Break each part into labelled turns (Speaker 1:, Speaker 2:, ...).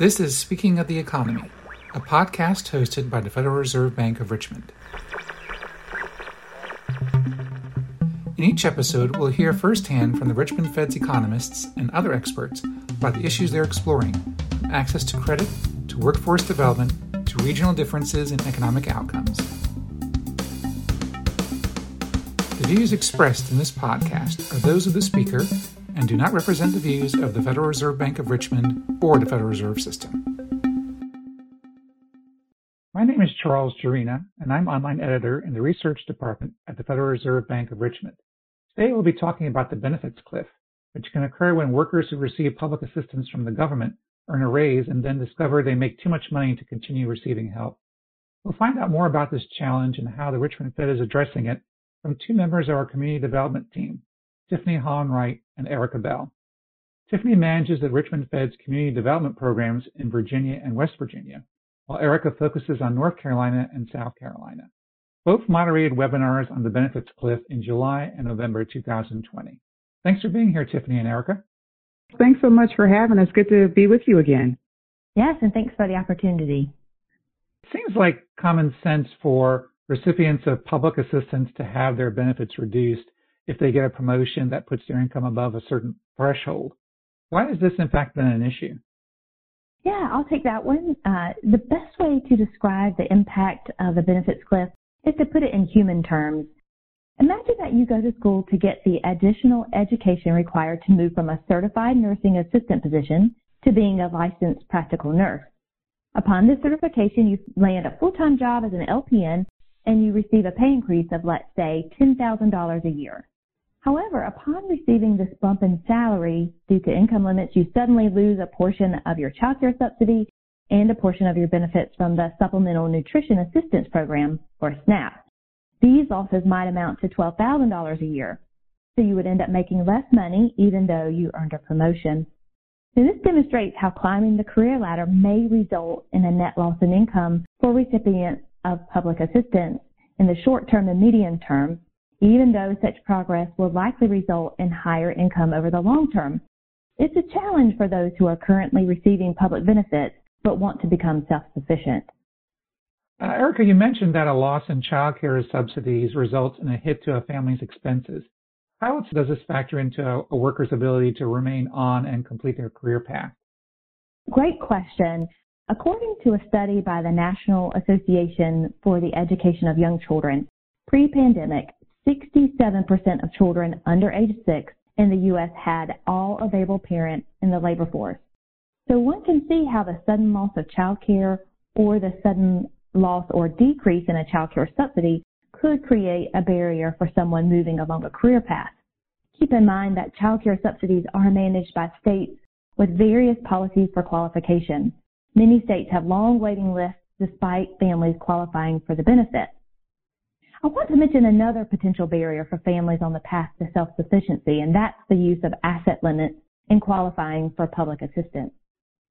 Speaker 1: This is Speaking of the Economy, a podcast hosted by the Federal Reserve Bank of Richmond. In each episode, we'll hear firsthand from the Richmond Fed's economists and other experts about the issues they're exploring, from access to credit, to workforce development, to regional differences in economic outcomes. The views expressed in this podcast are those of the speaker and do not represent the views of the Federal Reserve Bank of Richmond or the Federal Reserve System. My name is Charles Gerena, and I'm online editor in the research department at the Federal Reserve Bank of Richmond. Today we'll be talking about the benefits cliff, which can occur when workers who receive public assistance from the government earn a raise and then discover they make too much money to continue receiving help. We'll find out more about this challenge and how the Richmond Fed is addressing it from two members of our community development team, Tiffany Hollin-Wright and Erika Bell. Tiffany manages the Richmond Fed's community development programs in Virginia and West Virginia, while Erika focuses on North Carolina and South Carolina. Both moderated webinars on the benefits cliff in July and November 2020. Thanks for being here, Tiffany and Erika.
Speaker 2: Thanks so much for having us. Good to be with you again.
Speaker 3: Yes, and thanks for the opportunity.
Speaker 1: It seems like common sense for recipients of public assistance to have their benefits reduced if they get a promotion that puts their income above a certain threshold. Why has this in fact been an issue?
Speaker 3: Yeah, I'll take that one. Uh, the best way to describe the impact of the benefits cliff is to put it in human terms. Imagine that you go to school to get the additional education required to move from a certified nursing assistant position to being a licensed practical nurse. Upon this certification, you land a full-time job as an LPN and you receive a pay increase of, let's say, $10,000 a year. However, upon receiving this bump in salary due to income limits, you suddenly lose a portion of your child care subsidy and a portion of your benefits from the Supplemental Nutrition Assistance Program, or SNAP. These losses might amount to $12,000 a year, so you would end up making less money even though you earned a promotion. So this demonstrates how climbing the career ladder may result in a net loss in income for recipients of public assistance in the short term and medium term even though such progress will likely result in higher income over the long term. It's a challenge for those who are currently receiving public benefits but want to become self-sufficient.
Speaker 1: Uh, Erika, you mentioned that a loss in child care subsidies results in a hit to a family's expenses. How else does this factor into a, a worker's ability to remain on and complete their career path?
Speaker 3: Great question. According to a study by the National Association for the Education of Young Children, pre-pandemic, 67% of children under age 6 in the U.S. had all available parents in the labor force. So one can see how the sudden loss of child care or the sudden loss or decrease in a child care subsidy could create a barrier for someone moving along a career path. Keep in mind that child care subsidies are managed by states with various policies for qualification. Many states have long waiting lists despite families qualifying for the benefit. I want to mention another potential barrier for families on the path to self-sufficiency, and that's the use of asset limits in qualifying for public assistance.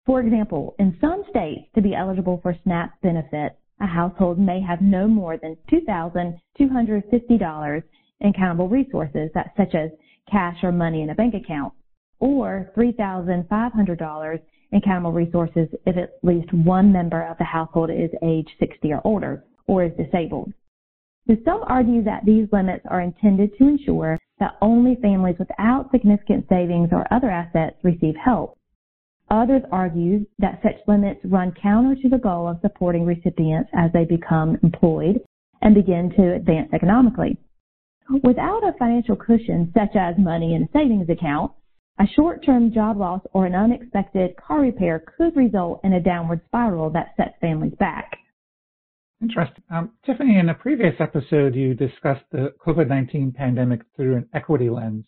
Speaker 3: For example, in some states, to be eligible for SNAP benefits, a household may have no more than $2,250 in countable resources, such as cash or money in a bank account, or $3,500 in countable resources if at least one member of the household is age 60 or older or is disabled. So some argue that these limits are intended to ensure that only families without significant savings or other assets receive help. Others argue that such limits run counter to the goal of supporting recipients as they become employed and begin to advance economically. Without a financial cushion, such as money in a savings account, a short-term job loss or an unexpected car repair could result in a downward spiral that sets families back.
Speaker 1: Interesting. Um, Tiffany, in a previous episode, you discussed the COVID 19 pandemic through an equity lens.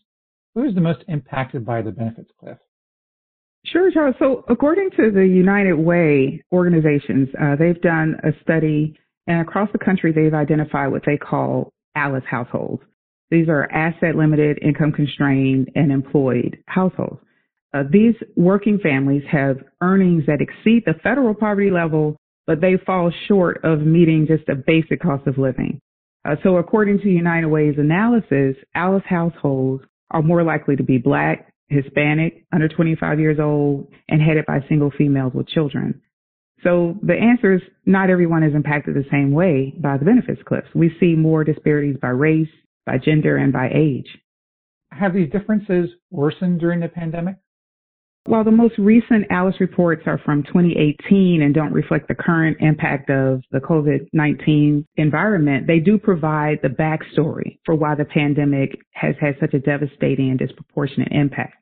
Speaker 1: Who is the most impacted by the benefits cliff?
Speaker 2: Sure, Charles. So, according to the United Way organizations, uh, they've done a study, and across the country, they've identified what they call ALICE households. These are asset limited, income constrained, and employed households. Uh, these working families have earnings that exceed the federal poverty level but they fall short of meeting just a basic cost of living. Uh, so according to United Way's analysis, ALICE households are more likely to be black, Hispanic, under 25 years old, and headed by single females with children. So the answer is not everyone is impacted the same way by the benefits cliffs. We see more disparities by race, by gender, and by age.
Speaker 1: Have these differences worsened during the pandemic?
Speaker 2: While the most recent ALICE reports are from 2018 and don't reflect the current impact of the COVID-19 environment, they do provide the backstory for why the pandemic has had such a devastating and disproportionate impact.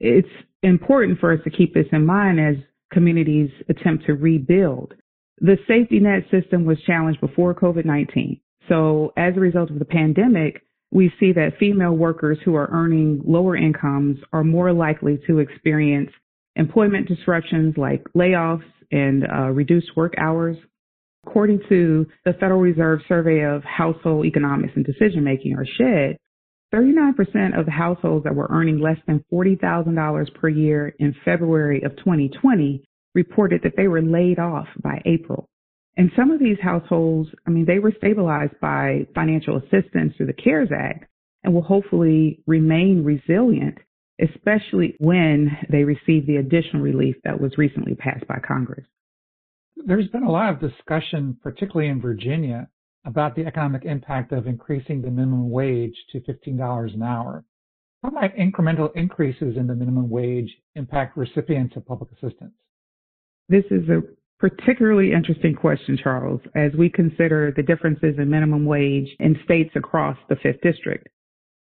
Speaker 2: It's important for us to keep this in mind as communities attempt to rebuild. The safety net system was challenged before COVID-19. So as a result of the pandemic, we see that female workers who are earning lower incomes are more likely to experience employment disruptions like layoffs and uh, reduced work hours. According to the Federal Reserve Survey of Household Economics and Decision Making, or SHED, 39% of households that were earning less than $40,000 per year in February of 2020 reported that they were laid off by April. And some of these households, I mean, they were stabilized by financial assistance through the CARES Act and will hopefully remain resilient, especially when they receive the additional relief that was recently passed by Congress.
Speaker 1: There's been a lot of discussion, particularly in Virginia, about the economic impact of increasing the minimum wage to $15 an hour. How might incremental increases in the minimum wage impact recipients of public assistance?
Speaker 2: This is a particularly interesting question, Charles, as we consider the differences in minimum wage in states across the 5th District.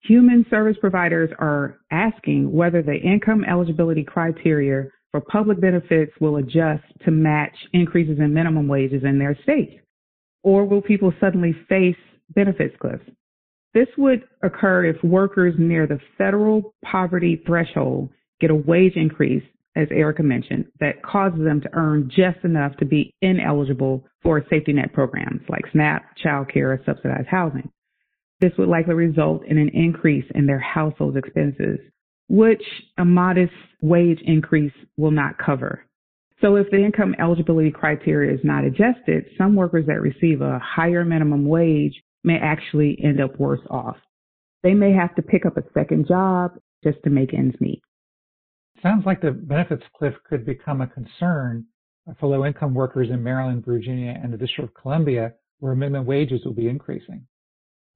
Speaker 2: Human service providers are asking whether the income eligibility criteria for public benefits will adjust to match increases in minimum wages in their states. Or will people suddenly face benefits cliffs? This would occur if workers near the federal poverty threshold get a wage increase as Erika mentioned, that causes them to earn just enough to be ineligible for safety net programs like SNAP, child care, or subsidized housing. This would likely result in an increase in their household expenses, which a modest wage increase will not cover. So if the income eligibility criteria is not adjusted, some workers that receive a higher minimum wage may actually end up worse off. They may have to pick up a second job just to make ends meet.
Speaker 1: Sounds like the benefits cliff could become a concern for low income workers in Maryland, Virginia, and the District of Columbia, where minimum wages will be increasing.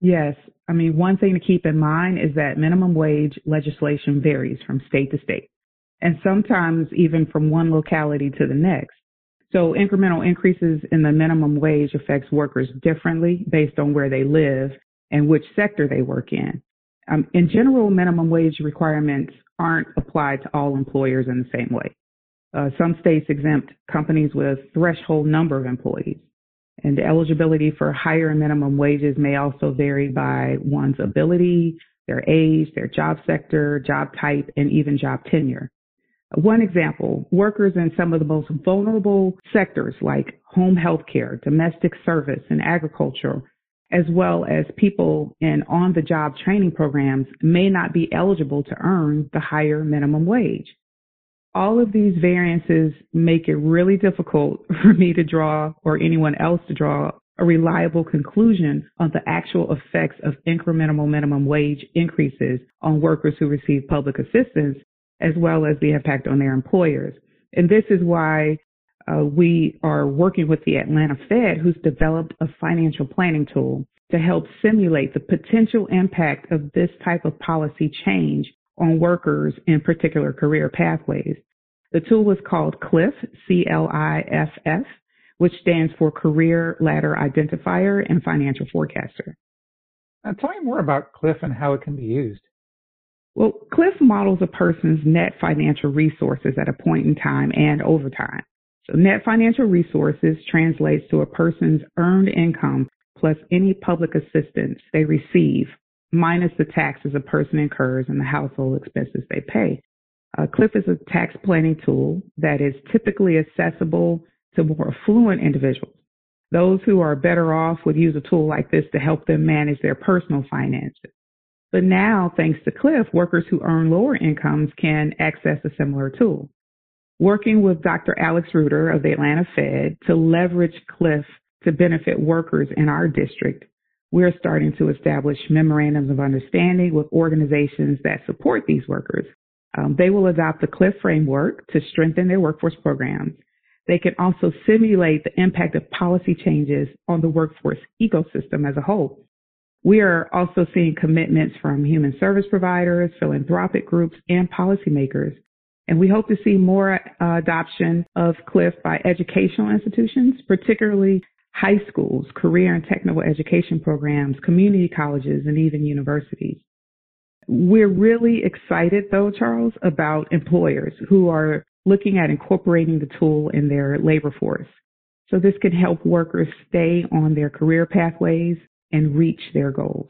Speaker 2: Yes. I mean, one thing to keep in mind is that minimum wage legislation varies from state to state, and sometimes even from one locality to the next. So incremental increases in the minimum wage affects workers differently based on where they live and which sector they work in. Um, in general, minimum wage requirements aren't applied to all employers in the same way. Uh, some states exempt companies with threshold number of employees. And eligibility for higher minimum wages may also vary by one's ability, their age, their job sector, job type, and even job tenure. One example, workers in some of the most vulnerable sectors like home health care, domestic service, and agriculture as well as people in on the job training programs may not be eligible to earn the higher minimum wage. All of these variances make it really difficult for me to draw or anyone else to draw a reliable conclusion on the actual effects of incremental minimum wage increases on workers who receive public assistance as well as the impact on their employers. And this is why uh, we are working with the Atlanta Fed, who's developed a financial planning tool to help simulate the potential impact of this type of policy change on workers in particular career pathways. The tool is called CLIFF, C-L-I-F-F, which stands for Career Ladder Identifier and Financial Forecaster.
Speaker 1: Now, tell me more about CLIFF and how it can be used.
Speaker 2: Well, CLIFF models a person's net financial resources at a point in time and over time. So net financial resources translates to a person's earned income plus any public assistance they receive minus the taxes a person incurs and the household expenses they pay. Uh, Cliff is a tax planning tool that is typically accessible to more affluent individuals. Those who are better off would use a tool like this to help them manage their personal finances. But now, thanks to Cliff, workers who earn lower incomes can access a similar tool working with Dr. Alex Ruder of the Atlanta Fed to leverage Cliff to benefit workers in our district, we're starting to establish memorandums of understanding with organizations that support these workers. Um, they will adopt the CLIFF framework to strengthen their workforce programs. They can also simulate the impact of policy changes on the workforce ecosystem as a whole. We are also seeing commitments from human service providers, philanthropic groups, and policymakers. And we hope to see more uh, adoption of CLIFF by educational institutions, particularly high schools, career and technical education programs, community colleges, and even universities. We're really excited though, Charles, about employers who are looking at incorporating the tool in their labor force. So this can help workers stay on their career pathways and reach their goals.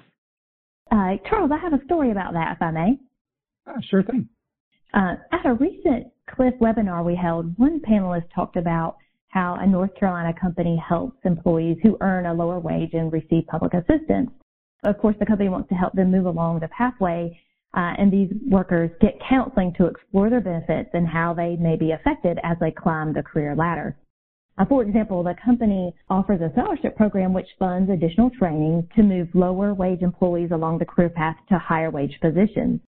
Speaker 3: Uh, Charles, I have a story about that, if I may.
Speaker 1: Uh, sure thing.
Speaker 3: Uh, at a recent CLIFF webinar we held, one panelist talked about how a North Carolina company helps employees who earn a lower wage and receive public assistance. Of course, the company wants to help them move along the pathway, uh, and these workers get counseling to explore their benefits and how they may be affected as they climb the career ladder. Uh, for example, the company offers a scholarship program which funds additional training to move lower wage employees along the career path to higher wage positions.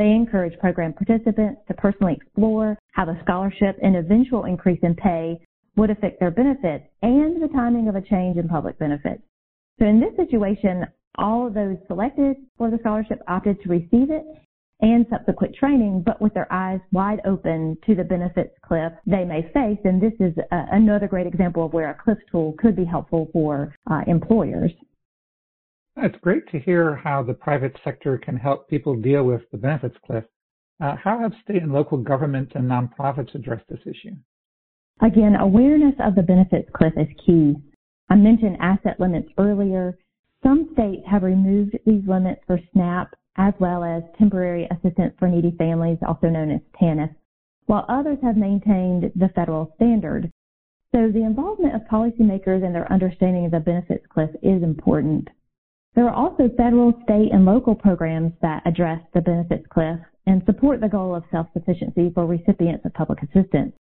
Speaker 3: They encourage program participants to personally explore how the scholarship and eventual increase in pay would affect their benefits and the timing of a change in public benefits. So in this situation, all of those selected for the scholarship opted to receive it and subsequent training, but with their eyes wide open to the benefits cliff they may face. And this is a, another great example of where a cliff tool could be helpful for uh, employers.
Speaker 1: It's great to hear how the private sector can help people deal with the benefits cliff. Uh, how have state and local governments and nonprofits addressed this issue?
Speaker 3: Again, awareness of the benefits cliff is key. I mentioned asset limits earlier. Some states have removed these limits for SNAP as well as temporary assistance for needy families, also known as TANF, while others have maintained the federal standard. So the involvement of policymakers and their understanding of the benefits cliff is important. There are also federal, state, and local programs that address the benefits cliff and support the goal of self-sufficiency for recipients of public assistance.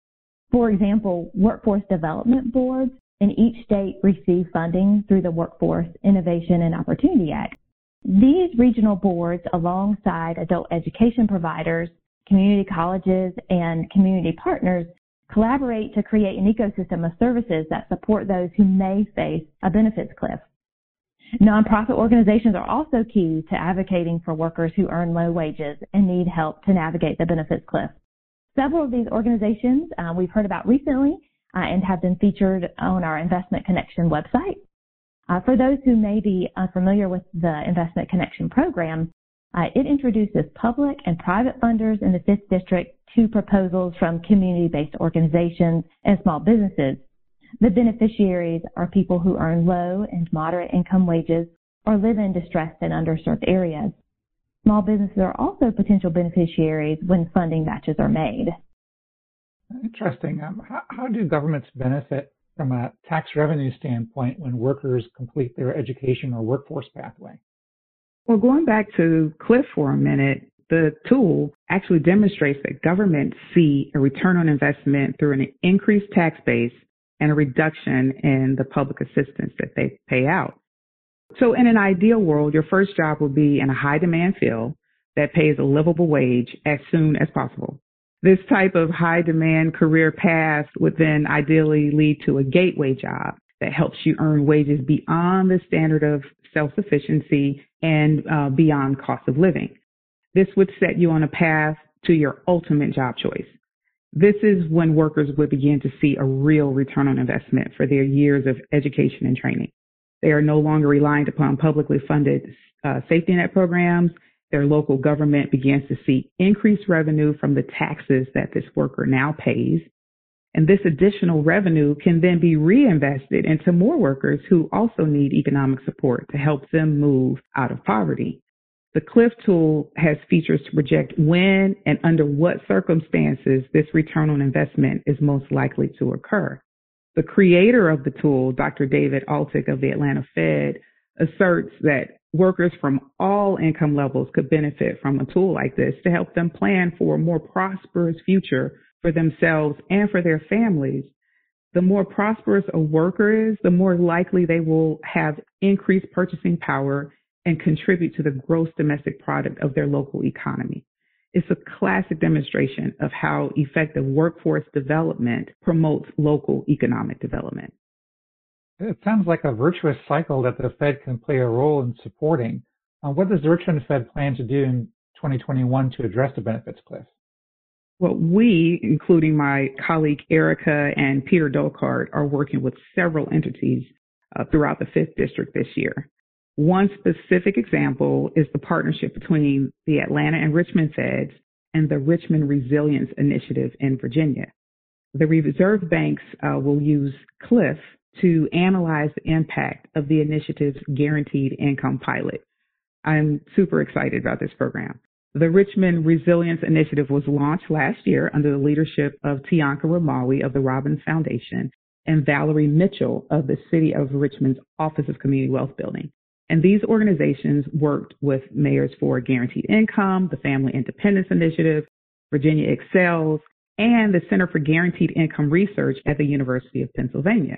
Speaker 3: For example, workforce development boards in each state receive funding through the Workforce Innovation and Opportunity Act. These regional boards, alongside adult education providers, community colleges, and community partners, collaborate to create an ecosystem of services that support those who may face a benefits cliff. Nonprofit organizations are also key to advocating for workers who earn low wages and need help to navigate the benefits cliff. Several of these organizations uh, we've heard about recently uh, and have been featured on our Investment Connection website. Uh, for those who may be unfamiliar with the Investment Connection program, uh, it introduces public and private funders in the 5th District to proposals from community-based organizations and small businesses. The beneficiaries are people who earn low and moderate income wages or live in distressed and underserved areas. Small businesses are also potential beneficiaries when funding matches are made.
Speaker 1: Interesting. Um, how, how do governments benefit from a tax revenue standpoint when workers complete their education or workforce pathway?
Speaker 2: Well, going back to Cliff for a minute, the tool actually demonstrates that governments see a return on investment through an increased tax base and a reduction in the public assistance that they pay out. So in an ideal world, your first job will be in a high demand field that pays a livable wage as soon as possible. This type of high demand career path would then ideally lead to a gateway job that helps you earn wages beyond the standard of self-sufficiency and uh, beyond cost of living. This would set you on a path to your ultimate job choice. This is when workers would begin to see a real return on investment for their years of education and training. They are no longer reliant upon publicly funded uh, safety net programs their local government begins to see increased revenue from the taxes that this worker now pays. And this additional revenue can then be reinvested into more workers who also need economic support to help them move out of poverty. The CLIFF tool has features to project when and under what circumstances this return on investment is most likely to occur. The creator of the tool, Dr. David Altick of the Atlanta Fed, asserts that workers from all income levels could benefit from a tool like this to help them plan for a more prosperous future for themselves and for their families. The more prosperous a worker is, the more likely they will have increased purchasing power and contribute to the gross domestic product of their local economy. It's a classic demonstration of how effective workforce development promotes local economic development.
Speaker 1: It sounds like a virtuous cycle that the Fed can play a role in supporting. Uh, what does the Richmond Fed plan to do in 2021 to address the benefits cliff?
Speaker 2: Well, we, including my colleague Erika and Peter Dolkart, are working with several entities uh, throughout the 5th District this year. One specific example is the partnership between the Atlanta and Richmond Feds and the Richmond Resilience Initiative in Virginia. The reserve banks uh, will use CLIFF to analyze the impact of the initiative's guaranteed income pilot. I'm super excited about this program. The Richmond Resilience Initiative was launched last year under the leadership of Tianka Ramawi of the Robins Foundation and Valerie Mitchell of the City of Richmond's Office of Community Wealth Building. And these organizations worked with Mayors for Guaranteed Income, the Family Independence Initiative, Virginia Excels, and the Center for Guaranteed Income Research at the University of Pennsylvania.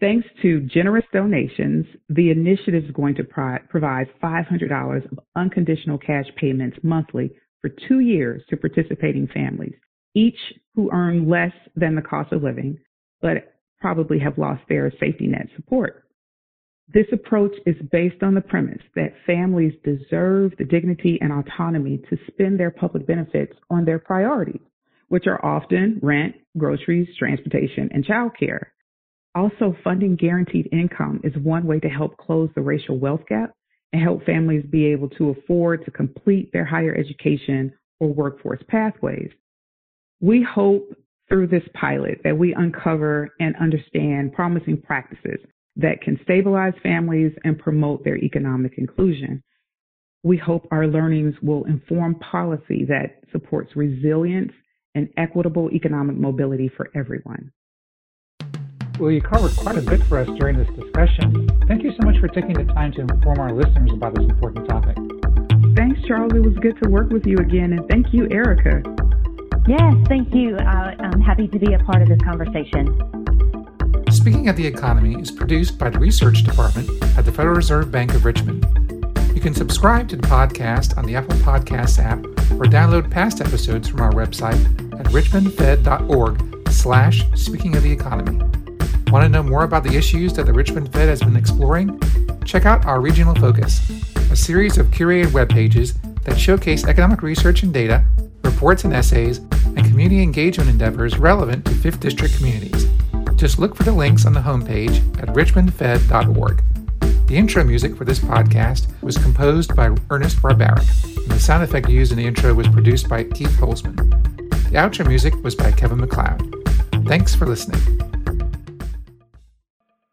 Speaker 2: Thanks to generous donations, the initiative is going to pro- provide $500 of unconditional cash payments monthly for two years to participating families, each who earn less than the cost of living, but probably have lost their safety net support. This approach is based on the premise that families deserve the dignity and autonomy to spend their public benefits on their priorities, which are often rent, groceries, transportation, and childcare. Also, funding guaranteed income is one way to help close the racial wealth gap and help families be able to afford to complete their higher education or workforce pathways. We hope through this pilot that we uncover and understand promising practices that can stabilize families and promote their economic inclusion. We hope our learnings will inform policy that supports resilience and equitable economic mobility for everyone.
Speaker 1: Well, you covered quite a bit for us during this discussion. Thank you so much for taking the time to inform our listeners about this important topic.
Speaker 2: Thanks, Charles. It was good to work with you again, and thank you, Erika.
Speaker 3: Yes, thank you. Uh, I'm happy to be a part of this conversation.
Speaker 1: Speaking of the Economy is produced by the Research Department at the Federal Reserve Bank of Richmond. You can subscribe to the podcast on the Apple Podcasts app or download past episodes from our website at richmondfed.org slash speaking of the economy. Want to know more about the issues that the Richmond Fed has been exploring? Check out our Regional Focus, a series of curated web pages that showcase economic research and data, reports and essays, and community engagement endeavors relevant to 5th District communities. Just look for the links on the homepage at richmondfed.org. The intro music for this podcast was composed by Ernest Barbaric, and the sound effect used in the intro was produced by Keith Holzman. The outro music was by Kevin MacLeod. Thanks for listening.